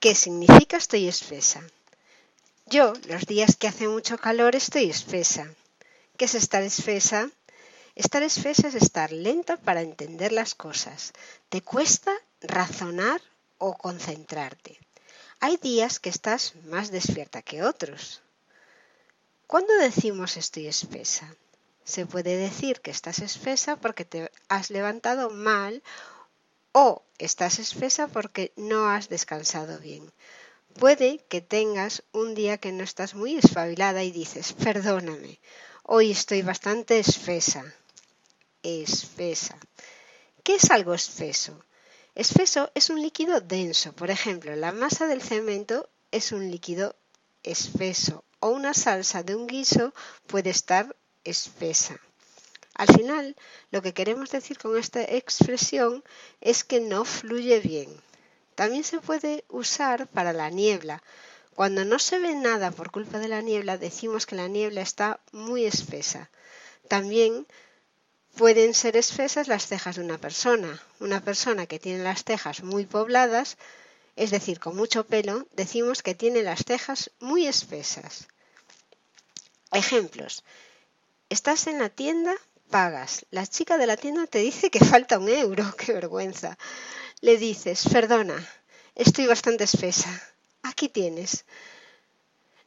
¿Qué significa estoy espesa? Yo, los días que hace mucho calor, estoy espesa. ¿Qué es estar espesa? Estar espesa es estar lenta para entender las cosas. Te cuesta razonar o concentrarte. Hay días que estás más despierta que otros. ¿Cuándo decimos estoy espesa? Se puede decir que estás espesa porque te has levantado mal o estás espesa porque no has descansado bien. Puede que tengas un día que no estás muy espabilada y dices, perdóname, hoy estoy bastante espesa. Espesa. ¿Qué es algo espeso? Espeso es un líquido denso. Por ejemplo, la masa del cemento es un líquido espeso o una salsa de un guiso puede estar espesa. Al final, lo que queremos decir con esta expresión es que no fluye bien. También se puede usar para la niebla. Cuando no se ve nada por culpa de la niebla, decimos que la niebla está muy espesa. También pueden ser espesas las cejas de una persona. Una persona que tiene las cejas muy pobladas, es decir, con mucho pelo, decimos que tiene las cejas muy espesas. Ejemplos. Estás en la tienda pagas. La chica de la tienda te dice que falta un euro. ¡Qué vergüenza! Le dices, perdona, estoy bastante espesa. Aquí tienes.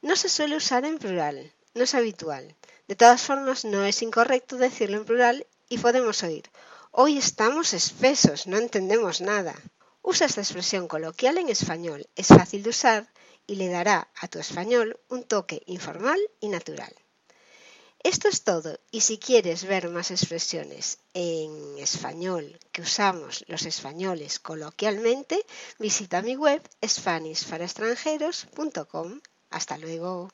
No se suele usar en plural, no es habitual. De todas formas, no es incorrecto decirlo en plural y podemos oír, hoy estamos espesos, no entendemos nada. Usa esta expresión coloquial en español, es fácil de usar y le dará a tu español un toque informal y natural. Esto es todo y si quieres ver más expresiones en español que usamos los españoles coloquialmente, visita mi web SpanishParaExtranjeros.com. Hasta luego.